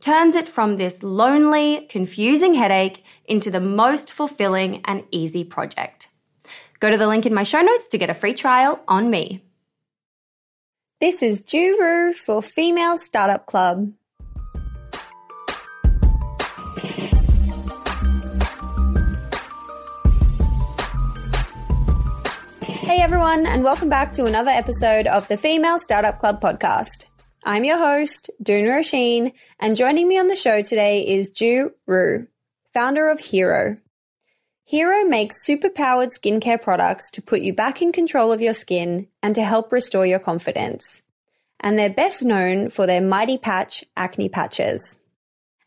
turns it from this lonely, confusing headache into the most fulfilling and easy project. Go to the link in my show notes to get a free trial on me. This is Ju Rhyu for Female Startup Club. Hey everyone, and welcome back to another episode of the Female Startup Club podcast. I'm your host, Doone Roisin, and joining me on the show today is Ju Rhyu, founder of Hero. Hero makes superpowered skincare products to put you back in control of your skin and to help restore your confidence. And they're best known for their Mighty Patch acne patches.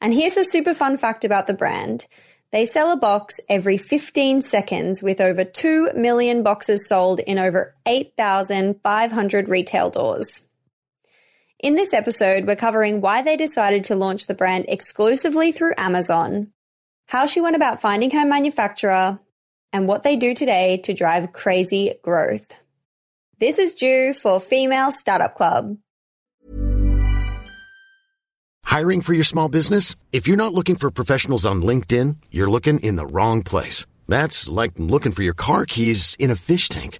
And here's a super fun fact about the brand. They sell a box every 15 seconds with over 2 million boxes sold in over 8,500 retail doors. In this episode, we're covering why they decided to launch the brand exclusively through Amazon, how she went about finding her manufacturer, and what they do today to drive crazy growth. This is due for Female Startup Club. Hiring for your small business? If you're not looking for professionals on LinkedIn, you're looking in the wrong place. That's like looking for your car keys in a fish tank.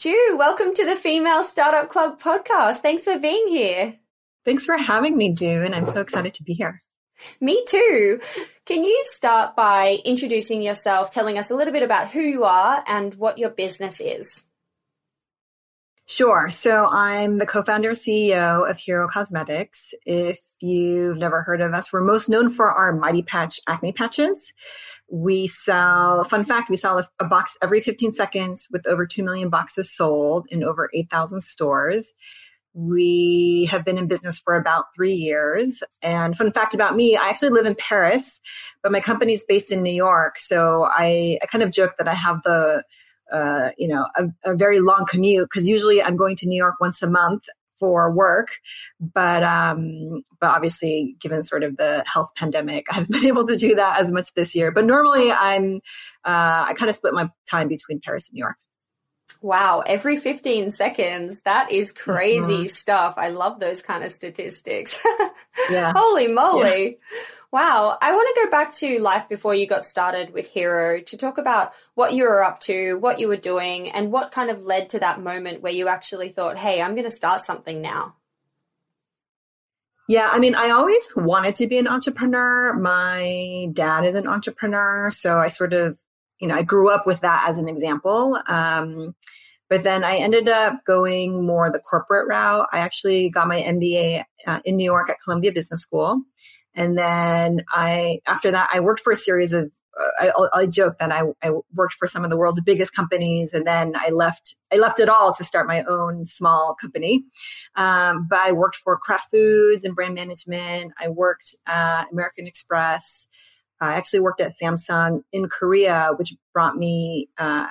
Ju, welcome to the Female Startup Club podcast. Thanks for being here. Thanks for having me, Ju, and I'm so excited to be here. Me too. Can you start by introducing yourself, telling us a little bit about who you are and what your business is? Sure. So I'm the co-founder CEO of Hero Cosmetics. If you've never heard of us, we're most known for our Mighty Patch acne patches. We sell, fun fact, we sell a, a box every 15 seconds with over 2 million boxes sold in over 8,000 stores. We have been in business for about three years. And fun fact about me, I actually live in Paris, but my company's based in New York. So I, I kind of joke that I have the uh, you know, a, a very long commute because usually I'm going to New York once a month for work, but um, but obviously, given sort of the health pandemic, I haven't been able to do that as much this year. But normally, I'm uh, I kind of split my time between Paris and New York. Wow, every 15 seconds. That is crazy mm-hmm. stuff. I love those kind of statistics. yeah. Holy moly. Yeah. Wow. I want to go back to life before you got started with Hero to talk about what you were up to, what you were doing, and what kind of led to that moment where you actually thought, hey, I'm going to start something now. Yeah, I mean, I always wanted to be an entrepreneur. My dad is an entrepreneur. So I sort of, you know, I grew up with that as an example. Um, but then I ended up going more the corporate route. I actually got my MBA uh, in New York at Columbia Business School. And then I, after that, I worked for a series of, uh, I, I joke that I, I worked for some of the world's biggest companies, and then I left. I left it all to start my own small company. Um, but I worked for Kraft Foods and brand management. I worked at American Express. I actually worked at Samsung in Korea, which brought me uh,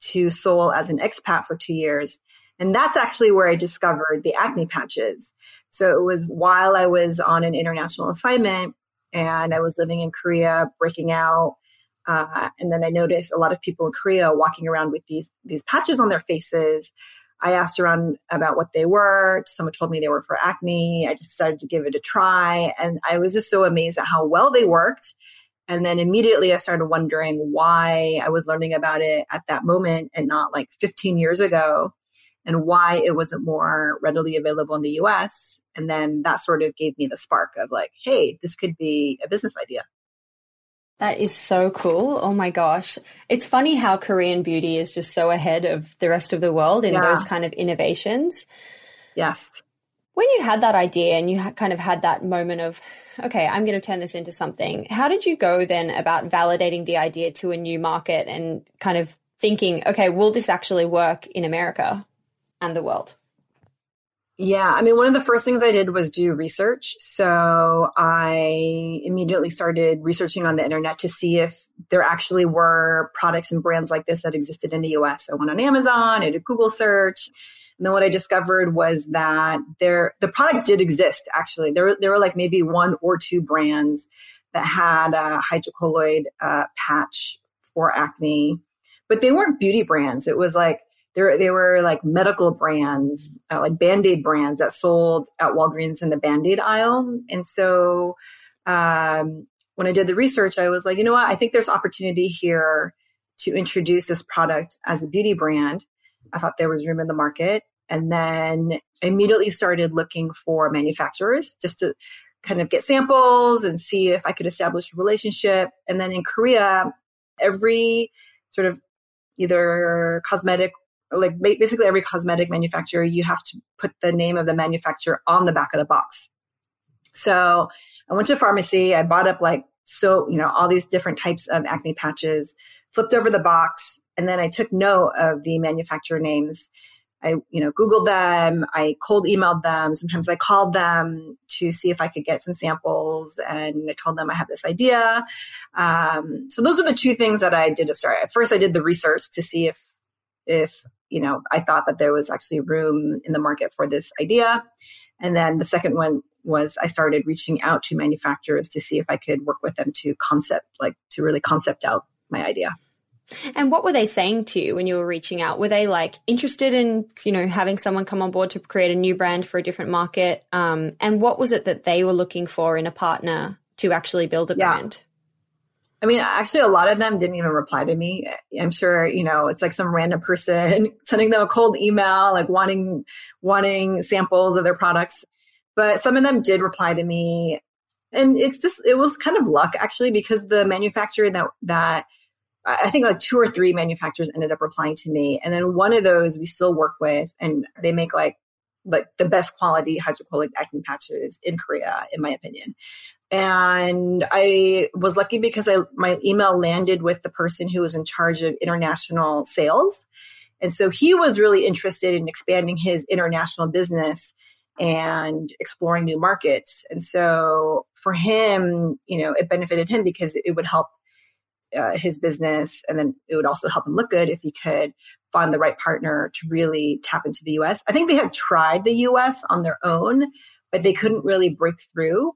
to Seoul as an expat for two years. And that's actually where I discovered the acne patches. So it was while I was on an international assignment and I was living in Korea, breaking out. Uh, and then I noticed a lot of people in Korea walking around with these these patches on their faces. I asked around about what they were. Someone told me they were for acne. I just decided to give it a try, and I was just so amazed at how well they worked. And then immediately I started wondering why I was learning about it at that moment and not like 15 years ago and why it wasn't more readily available in the US. And then that sort of gave me the spark of like, hey, this could be a business idea. That is so cool. Oh my gosh. It's funny how Korean beauty is just so ahead of the rest of the world in yeah. those kind of innovations. Yes. When you had that idea and you kind of had that moment of, okay, I'm going to turn this into something, how did you go then about validating the idea to a new market and kind of thinking, okay, will this actually work in America? And the world? Yeah, I mean, one of the first things I did was do research. So I immediately started researching on the internet to see if there actually were products and brands like this that existed in the US. I went on Amazon, I did Google search. And then what I discovered was that there, the product did exist actually. There, there were like maybe one or two brands that had a hydrocolloid uh, patch for acne, but they weren't beauty brands. It was like there were like medical brands, uh, like Band-Aid brands that sold at Walgreens in the Band-Aid aisle. And so um, when I did the research, I was like, you know what? I think there's opportunity here to introduce this product as a beauty brand. I thought there was room in the market. And then immediately started looking for manufacturers just to kind of get samples and see if I could establish a relationship. And then in Korea, every sort of either cosmetic like basically every cosmetic manufacturer, you have to put the name of the manufacturer on the back of the box. So I went to a pharmacy. I bought up like, so, you know, all these different types of acne patches, flipped over the box, and then I took note of the manufacturer names. I, you know, Googled them. I cold emailed them. Sometimes I called them to see if I could get some samples and I told them I have this idea. Um, so those are the two things that I did to start. At first, I did the research to see if, if you know, I thought that there was actually room in the market for this idea. And then the second one was I started reaching out to manufacturers to see if I could work with them to concept, like to really concept out my idea. And what were they saying to you when you were reaching out? Were they like interested in, you know, having someone come on board to create a new brand for a different market? Um, and what was it that they were looking for in a partner to actually build a yeah. brand? I mean, actually, a lot of them didn't even reply to me. I'm sure, you know, it's like some random person sending them a cold email, like wanting, wanting samples of their products. But some of them did reply to me. And it's just, it was kind of luck actually, because the manufacturer that, that I think like two or three manufacturers ended up replying to me. And then one of those we still work with and they make like like the best quality hydrocolloid acne patches in Korea, in my opinion. And I was lucky because I my email landed with the person who was in charge of international sales. And so he was really interested in expanding his international business and exploring new markets. And so for him, you know, it benefited him because it would help uh, his business, and then it would also help him look good if he could find the right partner to really tap into the U.S. I think they had tried the U.S. on their own, but they couldn't really break through,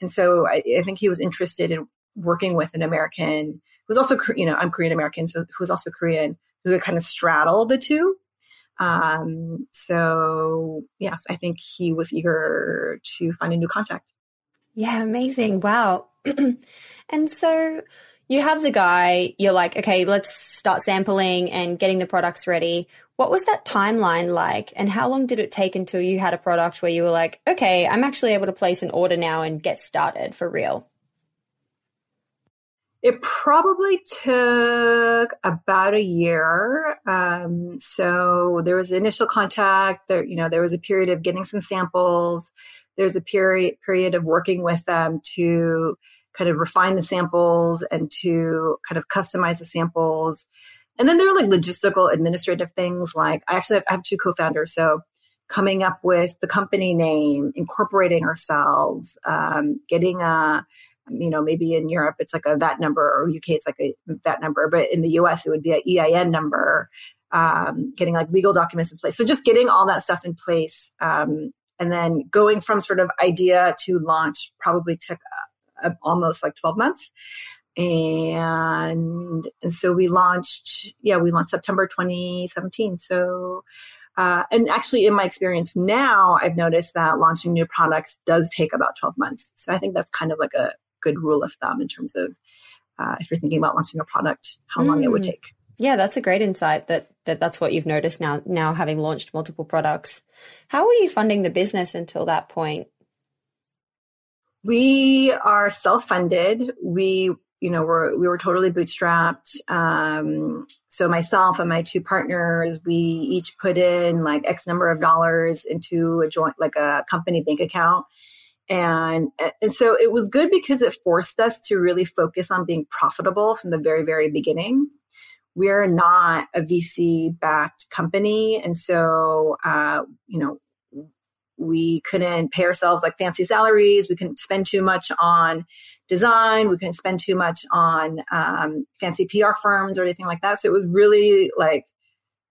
and so I, I think he was interested in working with an American who was also, you know, I'm Korean American, so who was also Korean, who could kind of straddle the two. Um, so yes, I think he was eager to find a new contact. Yeah, amazing. Wow. and so you have the guy, you're like, okay, let's start sampling and getting the products ready. What was that timeline like? And how long did it take until you had a product where you were like, okay, I'm actually able to place an order now and get started for real? It probably took about a year. Um, so there was initial contact. There, you know, there was a period of getting some samples. There's a period period of working with them to kind of refine the samples and to kind of customize the samples. And then there are like logistical administrative things like I actually have, I have two co-founders. So coming up with the company name, incorporating ourselves, um, getting a, you know, maybe in Europe it's like a VAT number or UK it's like a VAT number, but in the US it would be an EIN number, um, getting like legal documents in place. So just getting all that stuff in place. Um, and then going from sort of idea to launch probably took uh, almost like 12 months. And, and so we launched, yeah, we launched September 2017. So, uh, and actually in my experience now, I've noticed that launching new products does take about 12 months. So I think that's kind of like a good rule of thumb in terms of, uh, if you're thinking about launching a product, how long mm. it would mm. take. Yeah, that's a great insight that, that that's what you've noticed now, now having launched multiple products. How were you funding the business until that point? We are self-funded. We, you know, we're, we were totally bootstrapped. Um, so myself and my two partners, we each put in like X number of dollars into a joint, like a company bank account. And, and so it was good because it forced us to really focus on being profitable from the very, very beginning we're not a VC backed company. And so, uh, you know, we couldn't pay ourselves like fancy salaries. We couldn't spend too much on design. We couldn't spend too much on um, fancy PR firms or anything like that. So it was really like,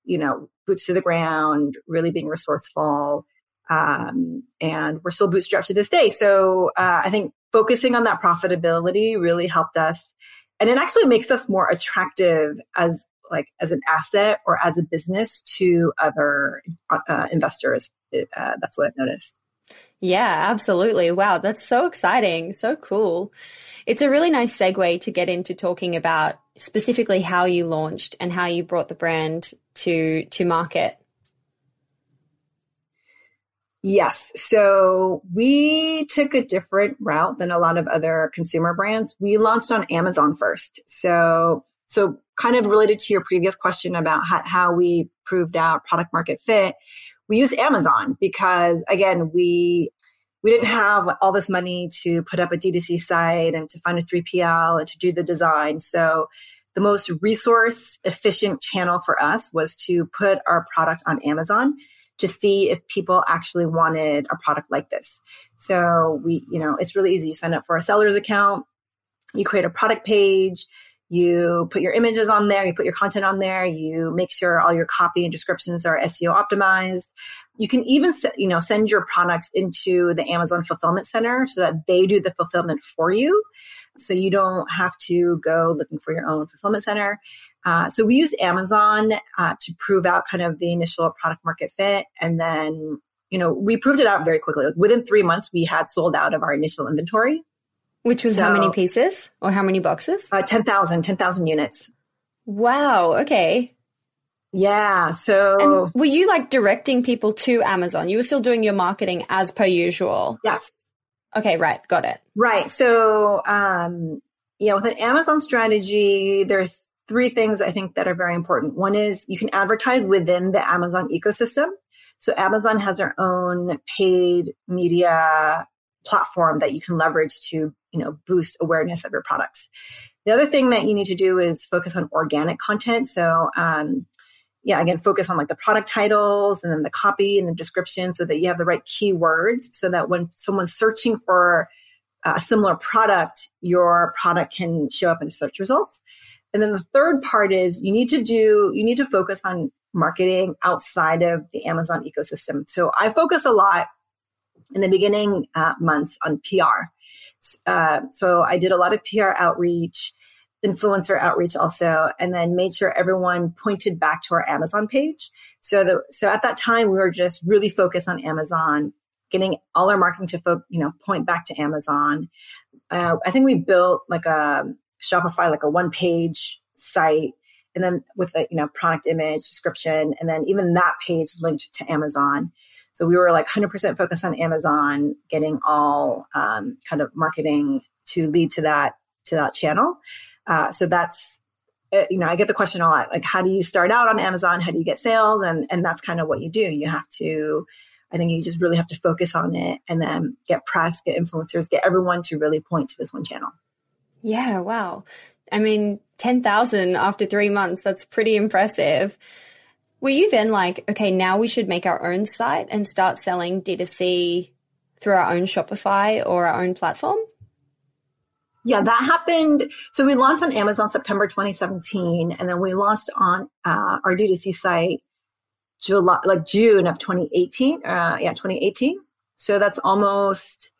you know, boots to the ground, really being resourceful. Um, and we're still bootstrapped to this day. So uh, I think focusing on that profitability really helped us. And it actually makes us more attractive as like as an asset or as a business to other uh, investors. Uh, that's what I've noticed. Yeah, absolutely. Wow, that's so exciting. So cool. It's a really nice segue to get into talking about specifically how you launched and how you brought the brand to to market. Yes. So we took a different route than a lot of other consumer brands. We launched on Amazon first. So so kind of related to your previous question about how, how we proved out product market fit, we use Amazon because again, we we didn't have all this money to put up a D2C site and to find a 3PL and to do the design. So the most resource efficient channel for us was to put our product on Amazon to see if people actually wanted a product like this. So we, you know, it's really easy. You sign up for a seller's account, you create a product page, You put your images on there, you put your content on there, you make sure all your copy and descriptions are SEO optimized. You can even, you know, send your products into the Amazon fulfillment center so that they do the fulfillment for you. So you don't have to go looking for your own fulfillment center. Uh, so we used Amazon uh, to prove out kind of the initial product market fit. And then, you know, we proved it out very quickly. Like within three months, we had sold out of our initial inventory. Which was so, how many pieces or how many boxes? Uh, 10,000, 10,000 units. Wow. Okay. Yeah. So and were you like directing people to Amazon? You were still doing your marketing as per usual. Yes. Okay. Right. Got it. Right. So, um, yeah, with an Amazon strategy, there are three things I think that are very important. One is you can advertise within the Amazon ecosystem. So Amazon has their own paid media platform that you can leverage to, you know, boost awareness of your products. The other thing that you need to do is focus on organic content. So, um, yeah, again, focus on like the product titles and then the copy and the description so that you have the right keywords so that when someone's searching for a similar product, your product can show up in search results. And then the third part is you need to do, you need to focus on marketing outside of the Amazon ecosystem. So I focus a lot in the beginning uh, months on PR. Uh, so I did a lot of PR outreach, influencer outreach also, and then made sure everyone pointed back to our Amazon page. So the, so at that time we were just really focused on Amazon, getting all our marketing to fo- you know point back to Amazon. Uh, I think we built like a Shopify, like a one page site and then with a you know product image description and then even that page linked to amazon so we were like 100% focused on Amazon, getting all um, kind of marketing to lead to that to that channel. Uh, so that's uh, you know I get the question a lot like how do you start out on Amazon? How do you get sales? And and that's kind of what you do. You have to. I think you just really have to focus on it and then get press, get influencers, get everyone to really point to this one channel. Yeah, wow. I mean, 10,000 after three months, that's pretty impressive. Were you then like, okay, now we should make our own site and start selling D2C through our own Shopify or our own platform? Yeah, that happened. So we launched on Amazon September 2017, and then we launched on uh, our D2C site July, like June of 2018. Uh, yeah, 2018. So that's almost,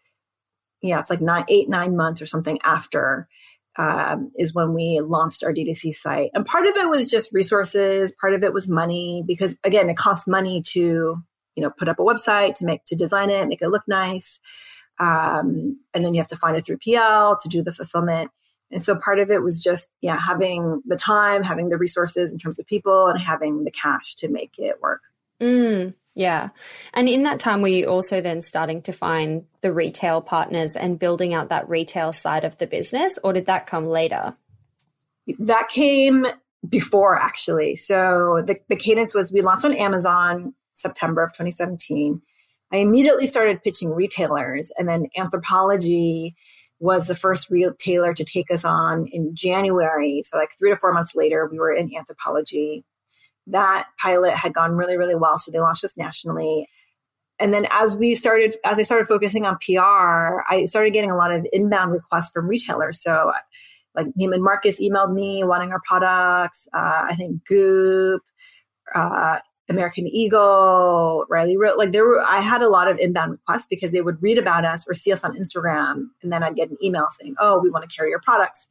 yeah, it's like nine, eight, nine months or something after um, is when we launched our D2C site. And part of it was just resources, part of it was money, because again, it costs money to, you know, put up a website, to make, to design it, make it look nice. Um, and then you have to find a 3PL to do the fulfillment. And so part of it was just, yeah, having the time, having the resources in terms of people and having the cash to make it work. Mm. Yeah. And in that time, were you also then starting to find the retail partners and building out that retail side of the business, or did that come later? That came before, actually. So the, the cadence was we launched on Amazon September of 2017. I immediately started pitching retailers, and then Anthropologie was the first retailer to take us on in January. So, like three to four months later, we were in Anthropologie that pilot had gone really, really well. So they launched us nationally. And then as we started, as I started focusing on PR, I started getting a lot of inbound requests from retailers. So like Neiman Marcus emailed me wanting our products. Uh, I think Goop, uh, American Eagle, Riley Rose like there were I had a lot of inbound requests because they would read about us or see us on Instagram and then I'd get an email saying, Oh, we want to carry your products.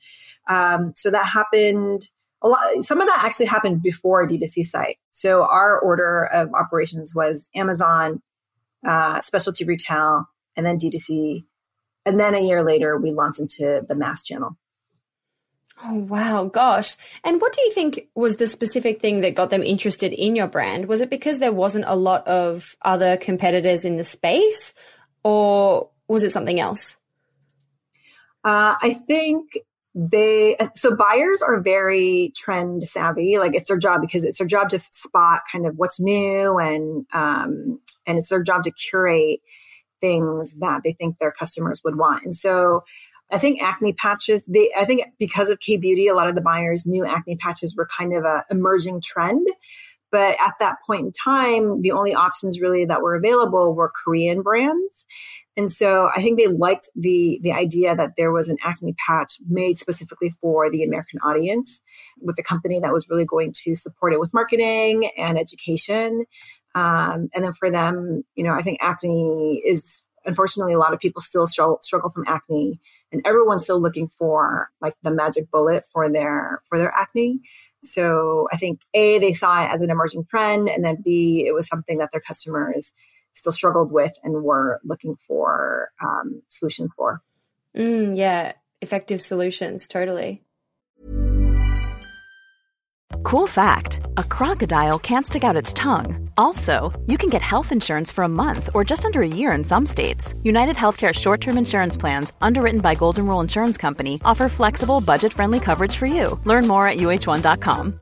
Um, so that happened a lot, some of that actually happened before D2C site. So our order of operations was Amazon, uh, specialty retail, and then D2C. And then a year later, we launched into the mass channel. Oh, wow. Gosh. And what do you think was the specific thing that got them interested in your brand? Was it because there wasn't a lot of other competitors in the space, or was it something else? Uh, I think they so buyers are very trend savvy. Like it's their job because it's their job to spot kind of what's new and um and it's their job to curate things that they think their customers would want. And so i think acne patches they i think because of k beauty a lot of the buyers knew acne patches were kind of a emerging trend. But at that point in time the only options really that were available were korean brands And so I think they liked the, the idea that there was an acne patch made specifically for the American audience with a company that was really going to support it with marketing and education. Um, and then for them, you know, I think acne is unfortunately a lot of people still struggle, from acne and everyone's still looking for like the magic bullet for their, for their acne. So I think A, they saw it as an emerging trend and then B, it was something that their customers still struggled with and were looking for um, solutions for. Mm, yeah, effective solutions, totally. Cool fact a crocodile can't stick out its tongue. Also, you can get health insurance for a month or just under a year in some states. United Healthcare short term insurance plans, underwritten by Golden Rule Insurance Company, offer flexible, budget friendly coverage for you. Learn more at uh1.com.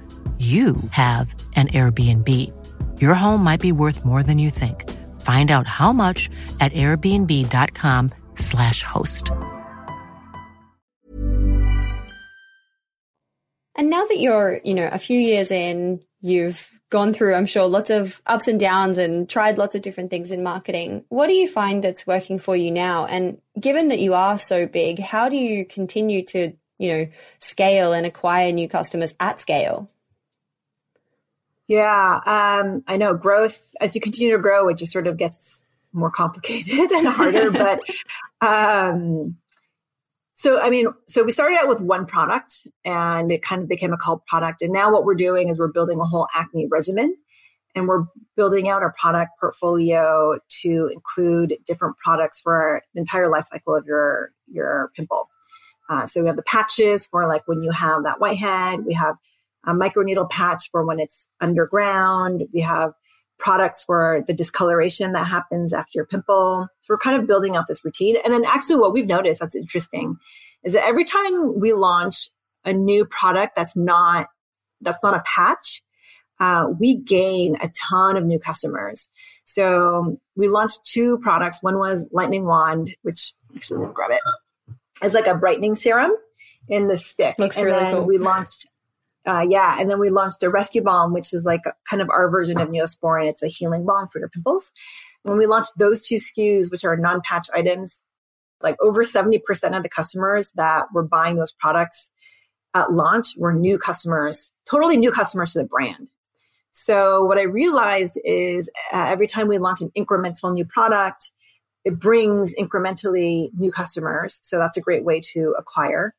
you have an Airbnb. Your home might be worth more than you think. Find out how much at airbnb.com/slash host. And now that you're, you know, a few years in, you've gone through, I'm sure, lots of ups and downs and tried lots of different things in marketing. What do you find that's working for you now? And given that you are so big, how do you continue to, you know, scale and acquire new customers at scale? Yeah, um, I know growth, as you continue to grow, it just sort of gets more complicated and harder. but um, so, I mean, so we started out with one product and it kind of became a cult product. And now what we're doing is we're building a whole acne regimen and we're building out our product portfolio to include different products for the entire life cycle of your, your pimple. Uh, so we have the patches for like when you have that whitehead. We have a microneedle patch for when it's underground. We have products for the discoloration that happens after your pimple. So we're kind of building out this routine. And then actually what we've noticed that's interesting is that every time we launch a new product that's not, that's not a patch, uh, we gain a ton of new customers. So we launched two products. One was Lightning Wand, which actually we'll grab it. It's like a brightening serum in the stick. Looks and really then cool. we launched uh, yeah, and then we launched a rescue balm, which is like a, kind of our version of Neosporin. It's a healing balm for your pimples. When we launched those two SKUs, which are non-patch items, like over 70% of the customers that were buying those products at launch were new customers, totally new customers to the brand. So what I realized is uh, every time we launch an incremental new product, it brings incrementally new customers. So that's a great way to acquire.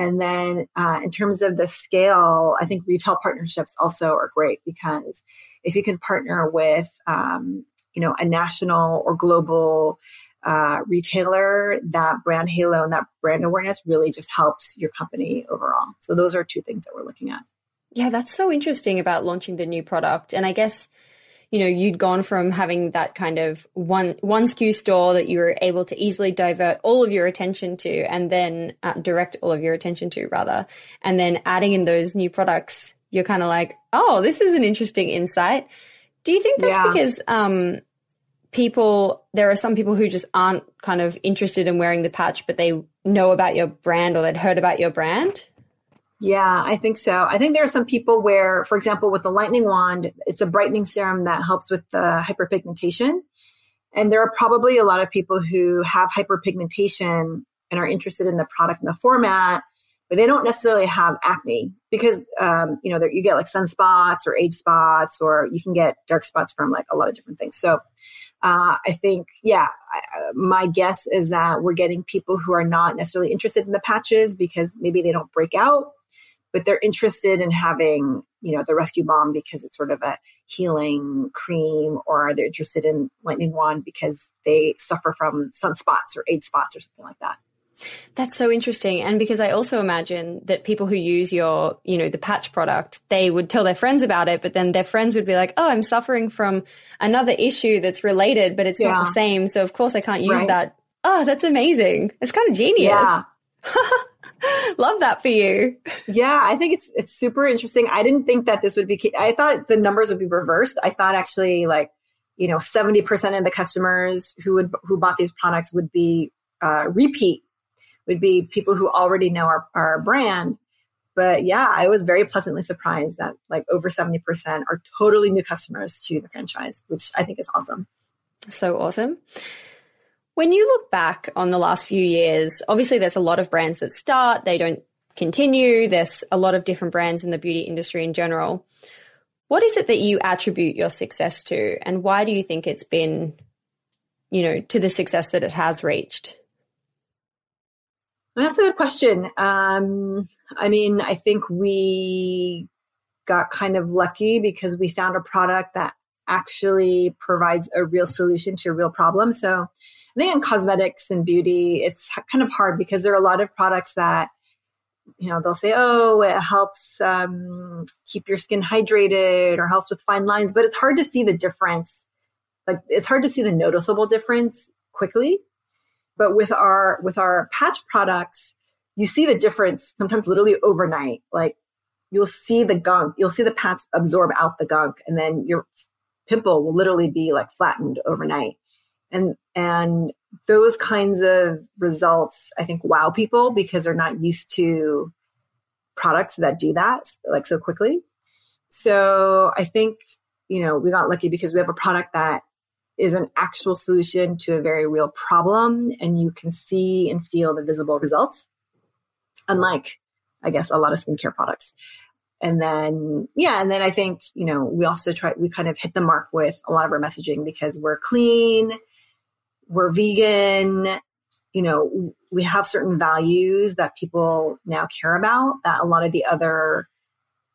And then uh, in terms of the scale, I think retail partnerships also are great because if you can partner with, um, you know, a national or global uh, retailer, that brand halo and that brand awareness really just helps your company overall. So those are two things that we're looking at. Yeah, that's so interesting about launching the new product. And I guess, you know, you'd gone from having that kind of one one SKU store that you were able to easily divert all of your attention to, and then uh, direct all of your attention to, rather, and then adding in those new products. You're kind of like, oh, this is an interesting insight. Do you think that's yeah. because um, people, there are some people who just aren't kind of interested in wearing the patch, but they know about your brand or they'd heard about your brand? Yeah, I think so. I think there are some people where, for example, with the lightning wand, it's a brightening serum that helps with the hyperpigmentation. And there are probably a lot of people who have hyperpigmentation and are interested in the product and the format, but they don't necessarily have acne because, um, you know, you get like sunspots or age spots, or you can get dark spots from like a lot of different things. So uh, I think, yeah, I, my guess is that we're getting people who are not necessarily interested in the patches because maybe they don't break out, but they're interested in having, you know, the rescue balm because it's sort of a healing cream, or they're interested in lightning wand because they suffer from sunspots or age spots or something like that. That's so interesting. And because I also imagine that people who use your, you know, the patch product, they would tell their friends about it, but then their friends would be like, oh, I'm suffering from another issue that's related, but it's yeah. not the same. So of course I can't use right. that. Oh, that's amazing. It's kind of genius. Yeah. Love that for you. Yeah, I think it's it's super interesting. I didn't think that this would be I thought the numbers would be reversed. I thought actually like, you know, 70% of the customers who would who bought these products would be uh, repeat would be people who already know our, our brand. But yeah, I was very pleasantly surprised that like over 70% are totally new customers to the franchise, which I think is awesome. So awesome. When you look back on the last few years, obviously there's a lot of brands that start, they don't continue. There's a lot of different brands in the beauty industry in general. What is it that you attribute your success to, and why do you think it's been, you know, to the success that it has reached? That's a good question. Um, I mean, I think we got kind of lucky because we found a product that actually provides a real solution to a real problem. So I think in cosmetics and beauty, it's kind of hard because there are a lot of products that, you know, they'll say, oh, it helps um, keep your skin hydrated or helps with fine lines, but it's hard to see the difference. Like it's hard to see the noticeable difference quickly. But with our with our patch products, you see the difference sometimes literally overnight. Like you'll see the gunk, you'll see the patch absorb out the gunk, and then your pimple will literally be like flattened overnight. And and those kinds of results, I think, wow people because they're not used to products that do that like so quickly. So I think, you know, we got lucky because we have a product that is an actual solution to a very real problem and you can see and feel the visible results unlike i guess a lot of skincare products and then yeah and then i think you know we also try we kind of hit the mark with a lot of our messaging because we're clean we're vegan you know we have certain values that people now care about that a lot of the other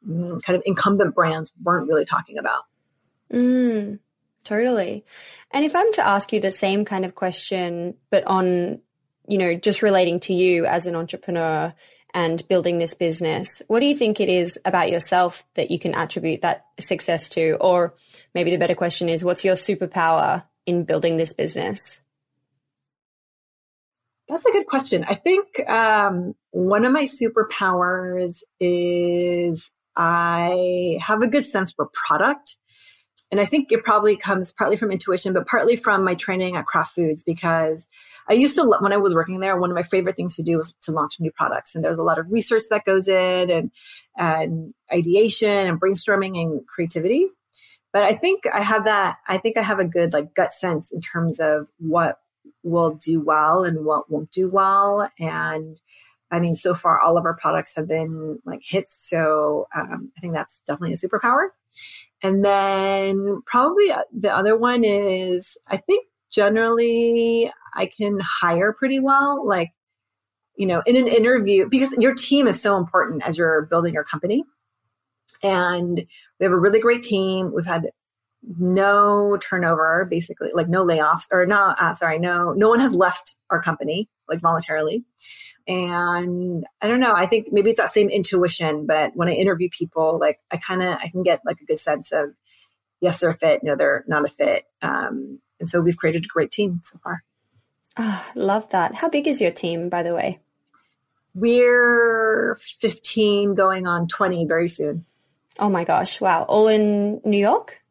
mm, kind of incumbent brands weren't really talking about mm. Totally. And if I'm to ask you the same kind of question, but on, you know, just relating to you as an entrepreneur and building this business, what do you think it is about yourself that you can attribute that success to? Or maybe the better question is, what's your superpower in building this business? That's a good question. I think um, one of my superpowers is I have a good sense for product and I think it probably comes partly from intuition, but partly from my training at Kraft Foods because I used to, when I was working there, one of my favorite things to do was to launch new products. And there's a lot of research that goes in and, and ideation and brainstorming and creativity. But I think I have that, I think I have a good like gut sense in terms of what will do well and what won't do well. And I mean, so far all of our products have been like hits. So um, I think that's definitely a superpower. And then probably uh, the other one is I think generally I can hire pretty well. Like, you know, in an interview, because your team is so important as you're building your company. And we have a really great team. We've had no turnover, basically, like no layoffs or no, uh, sorry, no, no one has left our company like voluntarily. And I don't know, I think maybe it's that same intuition, but when I interview people, like I kind of, I can get like a good sense of yes, they're a fit, no, they're not a fit. Um, and so we've created a great team so far. Oh, love that. How big is your team, by the way? We're 15 going on 20 very soon. Oh my gosh. Wow. All in New York?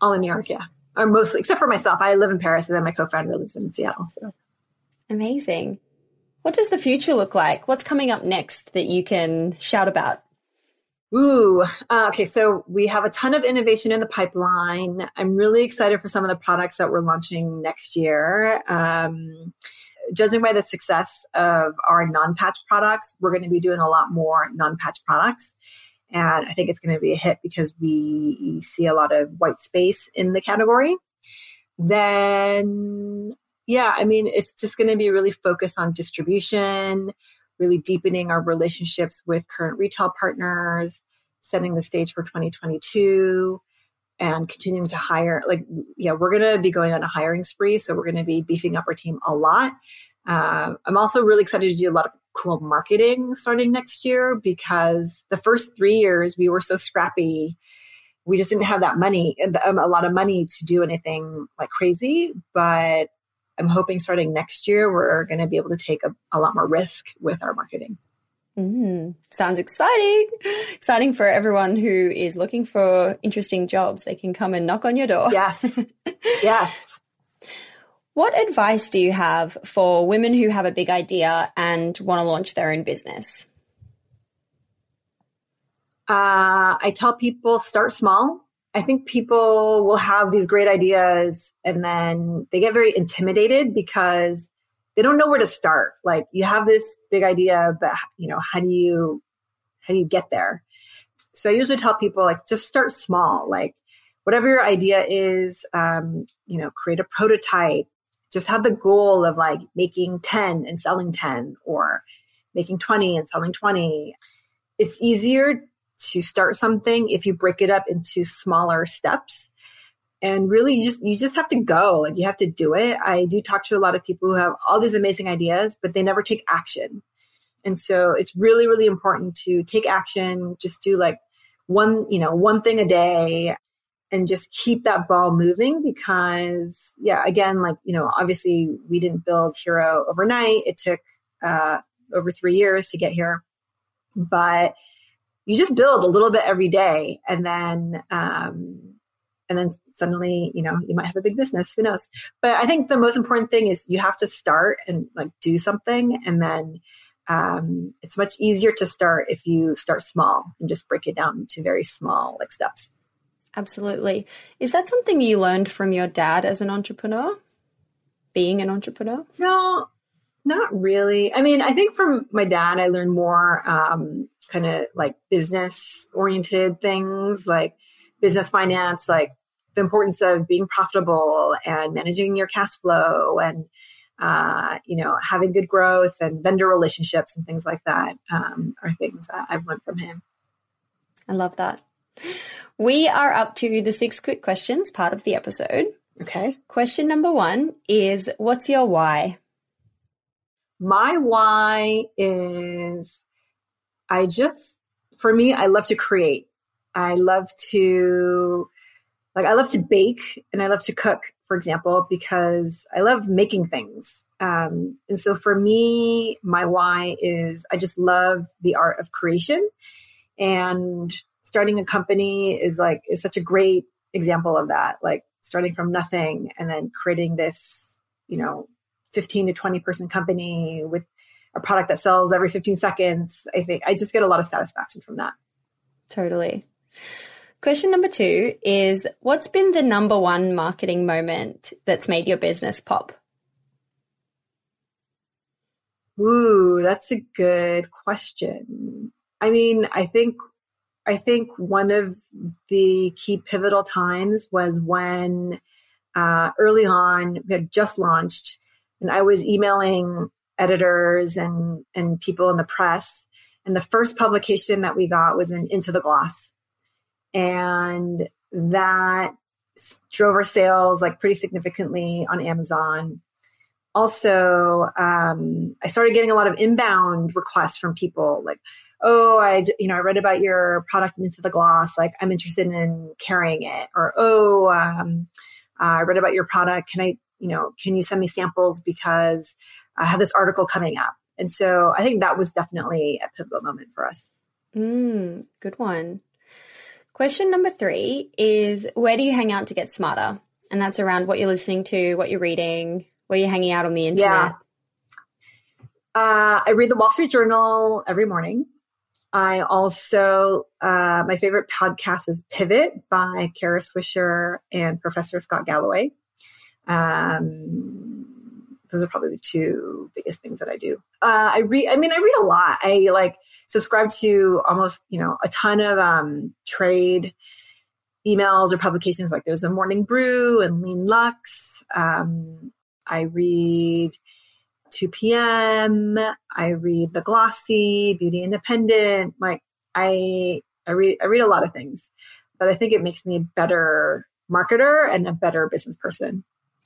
All in New York, yeah. Or mostly, except for myself. I live in Paris and then my co founder lives in Seattle. So amazing. What does the future look like? What's coming up next that you can shout about? Ooh, uh, okay. So we have a ton of innovation in the pipeline. I'm really excited for some of the products that we're launching next year. Um, judging by the success of our non-patch products, we're going to be doing a lot more non-patch products. And I think it's going to be a hit because we see a lot of white space in the category. Then, yeah, I mean, it's just going to be really focused on distribution, really deepening our relationships with current retail partners, setting the stage for 2022 and continuing to hire like yeah we're going to be going on a hiring spree so we're going to be beefing up our team a lot. Uh, i'm also really excited to do a lot of cool marketing starting next year because the first three years we were so scrappy. We just didn't have that money um, a lot of money to do anything like crazy but I'm hoping starting next year, we're going to be able to take a, a lot more risk with our marketing. Mm, sounds exciting. Exciting for everyone who is looking for interesting jobs. They can come and knock on your door. Yes. yes. What advice do you have for women who have a big idea and want to launch their own business? Uh, I tell people start small. I think people will have these great ideas and then they get very intimidated because they don't know where to start. Like you have this big idea, but you know, how do you, how do you get there? So I usually tell people like, just start small, like whatever your idea is, um, you know, create a prototype, just have the goal of like making 10 and selling 10 or making 20 and selling 20. It's easier to start something if you break it up into smaller steps. And really you just you just have to go. Like you have to do it. I do talk to a lot of people who have all these amazing ideas but they never take action. And so it's really really important to take action. Just do like one you know one thing a day and just keep that ball moving because yeah again like you know obviously we didn't build hero overnight. It took uh, over three years to get here. But you just build a little bit every day and then um, and then suddenly you know you might have a big business who knows? But i think the most important thing is you have to start and like do something and then um, it's much easier to start if you start small and just break it down to very small like steps. Absolutely. Is that something you learned from your dad as an entrepreneur? Being an entrepreneur? No not really. I mean, I think from my dad, I learned more um, kind of like business oriented things, like business finance, like the importance of being profitable and managing your cash flow and, uh, you know, having good growth and vendor relationships and things like that um, are things that I've learned from him. I love that. We are up to the six quick questions part of the episode. Okay. Question number one is What's your why? My why is I just, for me, I love to create. I love to, like, I love to bake and I love to cook, for example, because I love making things. Um, and so for me, my why is I just love the art of creation. And starting a company is like, is such a great example of that. Like starting from nothing and then creating this, you know, 15 to 20 person company with a product that sells every 15 seconds. I think I just get a lot of satisfaction from that. Totally. Question number two is What's been the number one marketing moment that's made your business pop? Ooh, that's a good question. I mean, I think I think one of the key pivotal times was when uh, early on we had just launched and I was emailing editors and, and people in the press. And the first publication that we got was in Into the Gloss. And that drove our sales like pretty significantly on Amazon. Also, um, I started getting a lot of inbound requests from people like, oh, I, you know, I read about your product into the gloss. Like, I'm interested in carrying it. Or, oh, um, uh, I read about your product. Can I, you know, can you send me samples because I have this article coming up? And so I think that was definitely a pivotal moment for us. Mm, good one. Question number three is where do you hang out to get smarter? And that's around what you're listening to, what you're reading, where you're hanging out on the internet. Yeah. Uh, I read the Wall Street Journal every morning. I also, uh, my favorite podcast is Pivot by Kara Swisher and Professor Scott Galloway. Um, those are probably the two biggest things that I do. Uh, I read, I mean, I read a lot. I like subscribe to almost, you know, a ton of um, trade emails or publications. Like there's a Morning Brew and Lean Luxe. Um, I read 2PM I read The Glossy, Beauty Independent. Like I, I read, I read a lot of things, but I think it makes me a better marketer and a better business person.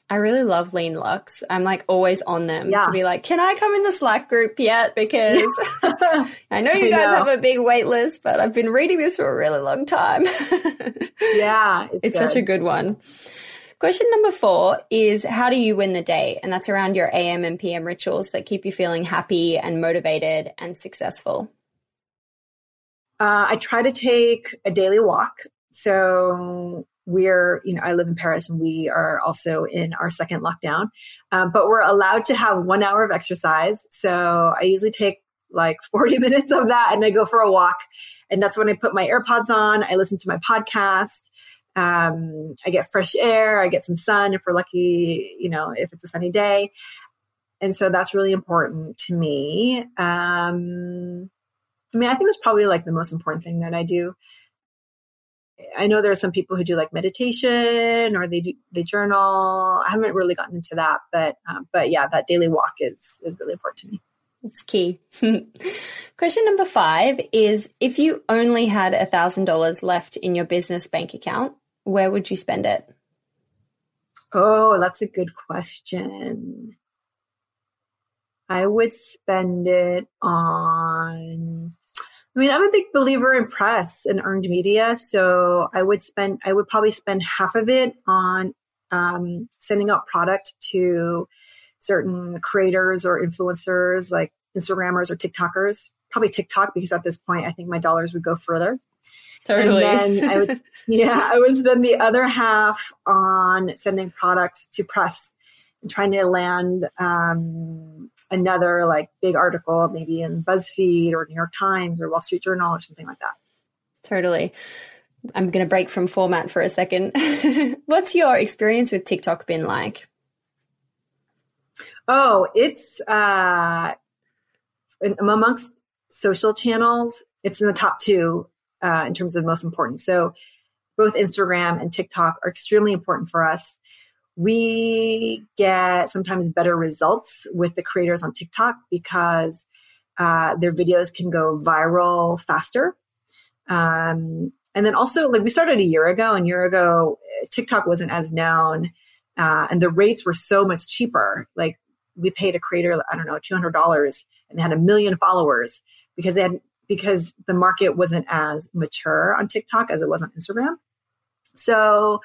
I really love Lean Luxe. I'm like always on them yeah. to be like, can I come in the Slack group yet? Because I know you guys know. have a big wait list, but I've been reading this for a really long time. yeah, it's, it's such a good one. Question number four is how do you win the day? And that's around your AM and PM rituals that keep you feeling happy and motivated and successful. Uh, I try to take a daily walk. So we're, you know, I live in Paris and we are also in our second lockdown, um, but we're allowed to have one hour of exercise. So I usually take like 40 minutes of that and I go for a walk. And that's when I put my AirPods on. I listen to my podcast. Um, I get fresh air, I get some sun if we're lucky, you know, if it's a sunny day. And so that's really important to me. Um, I mean, I think it's probably like the most important thing that I do. I know there are some people who do like meditation or they do they journal. I haven't really gotten into that, but um, but yeah, that daily walk is is really important to me. It's key. Question number five is: If you only had a thousand dollars left in your business bank account, where would you spend it? Oh, that's a good question. I would spend it on I mean, I'm a big believer in press and earned media, so I would spend I would probably spend half of it on um, sending out product to certain creators or influencers like Instagrammers or TikTokers. Probably TikTok because at this point I think my dollars would go further. Totally. And then I would, yeah, I would spend the other half on sending products to press trying to land um, another like big article, maybe in BuzzFeed or New York Times or Wall Street Journal or something like that. Totally. I'm going to break from format for a second. What's your experience with TikTok been like? Oh, it's uh, amongst social channels, it's in the top two uh, in terms of most important. So both Instagram and TikTok are extremely important for us. We get sometimes better results with the creators on TikTok because uh, their videos can go viral faster. Um, and then also, like we started a year ago, and a year ago, TikTok wasn't as known, uh, and the rates were so much cheaper. Like we paid a creator, I don't know, two hundred dollars, and they had a million followers because they had because the market wasn't as mature on TikTok as it was on Instagram. So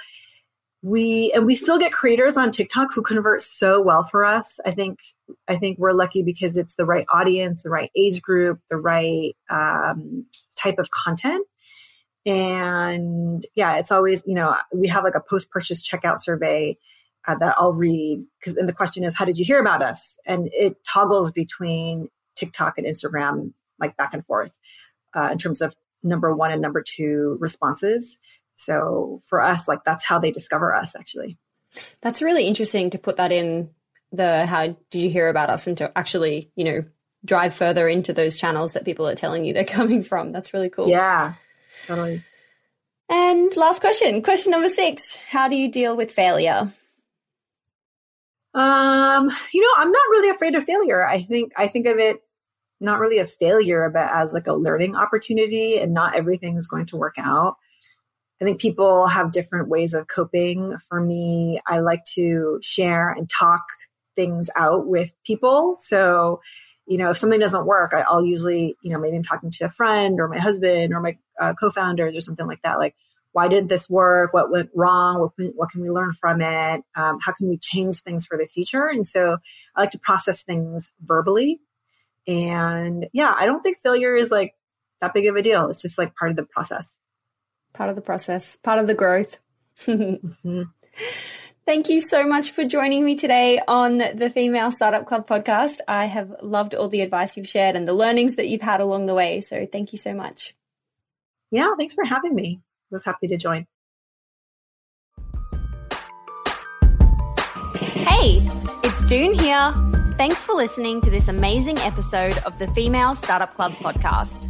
we and we still get creators on TikTok who convert so well for us. I think I think we're lucky because it's the right audience, the right age group, the right um, type of content. And yeah, it's always you know we have like a post purchase checkout survey uh, that I'll read because then the question is how did you hear about us? And it toggles between TikTok and Instagram like back and forth uh, in terms of number one and number two responses. So for us, like that's how they discover us actually. That's really interesting to put that in the how did you hear about us and to actually, you know, drive further into those channels that people are telling you they're coming from. That's really cool. Yeah, totally. And last question, question number six How do you deal with failure? Um, you know, I'm not really afraid of failure. I think I think of it not really as failure, but as like a learning opportunity, and not everything is going to work out I think people have different ways of coping. For me, I like to share and talk things out with people. So, you know, if something doesn't work, I, will usually, you know, maybe I'm talking to a friend or my husband or my uh, co-founders or something like that. Like, why didn't this work? What went wrong? What, what can we learn from it? Um, how can we change things for the future? And so I like to process things verbally. And yeah, I don't think failure is like that big of a deal. It's just like part of the process. Part of the process, part of the growth. mm-hmm. Thank you so much for joining me today on the Female Startup Club podcast. I have loved all the advice you've shared and the learnings that you've had along the way. So thank you so much. Yeah, thanks for having me. I was happy to join. Hey, it's Doone here. Thanks for listening to this amazing episode of the Female Startup Club podcast.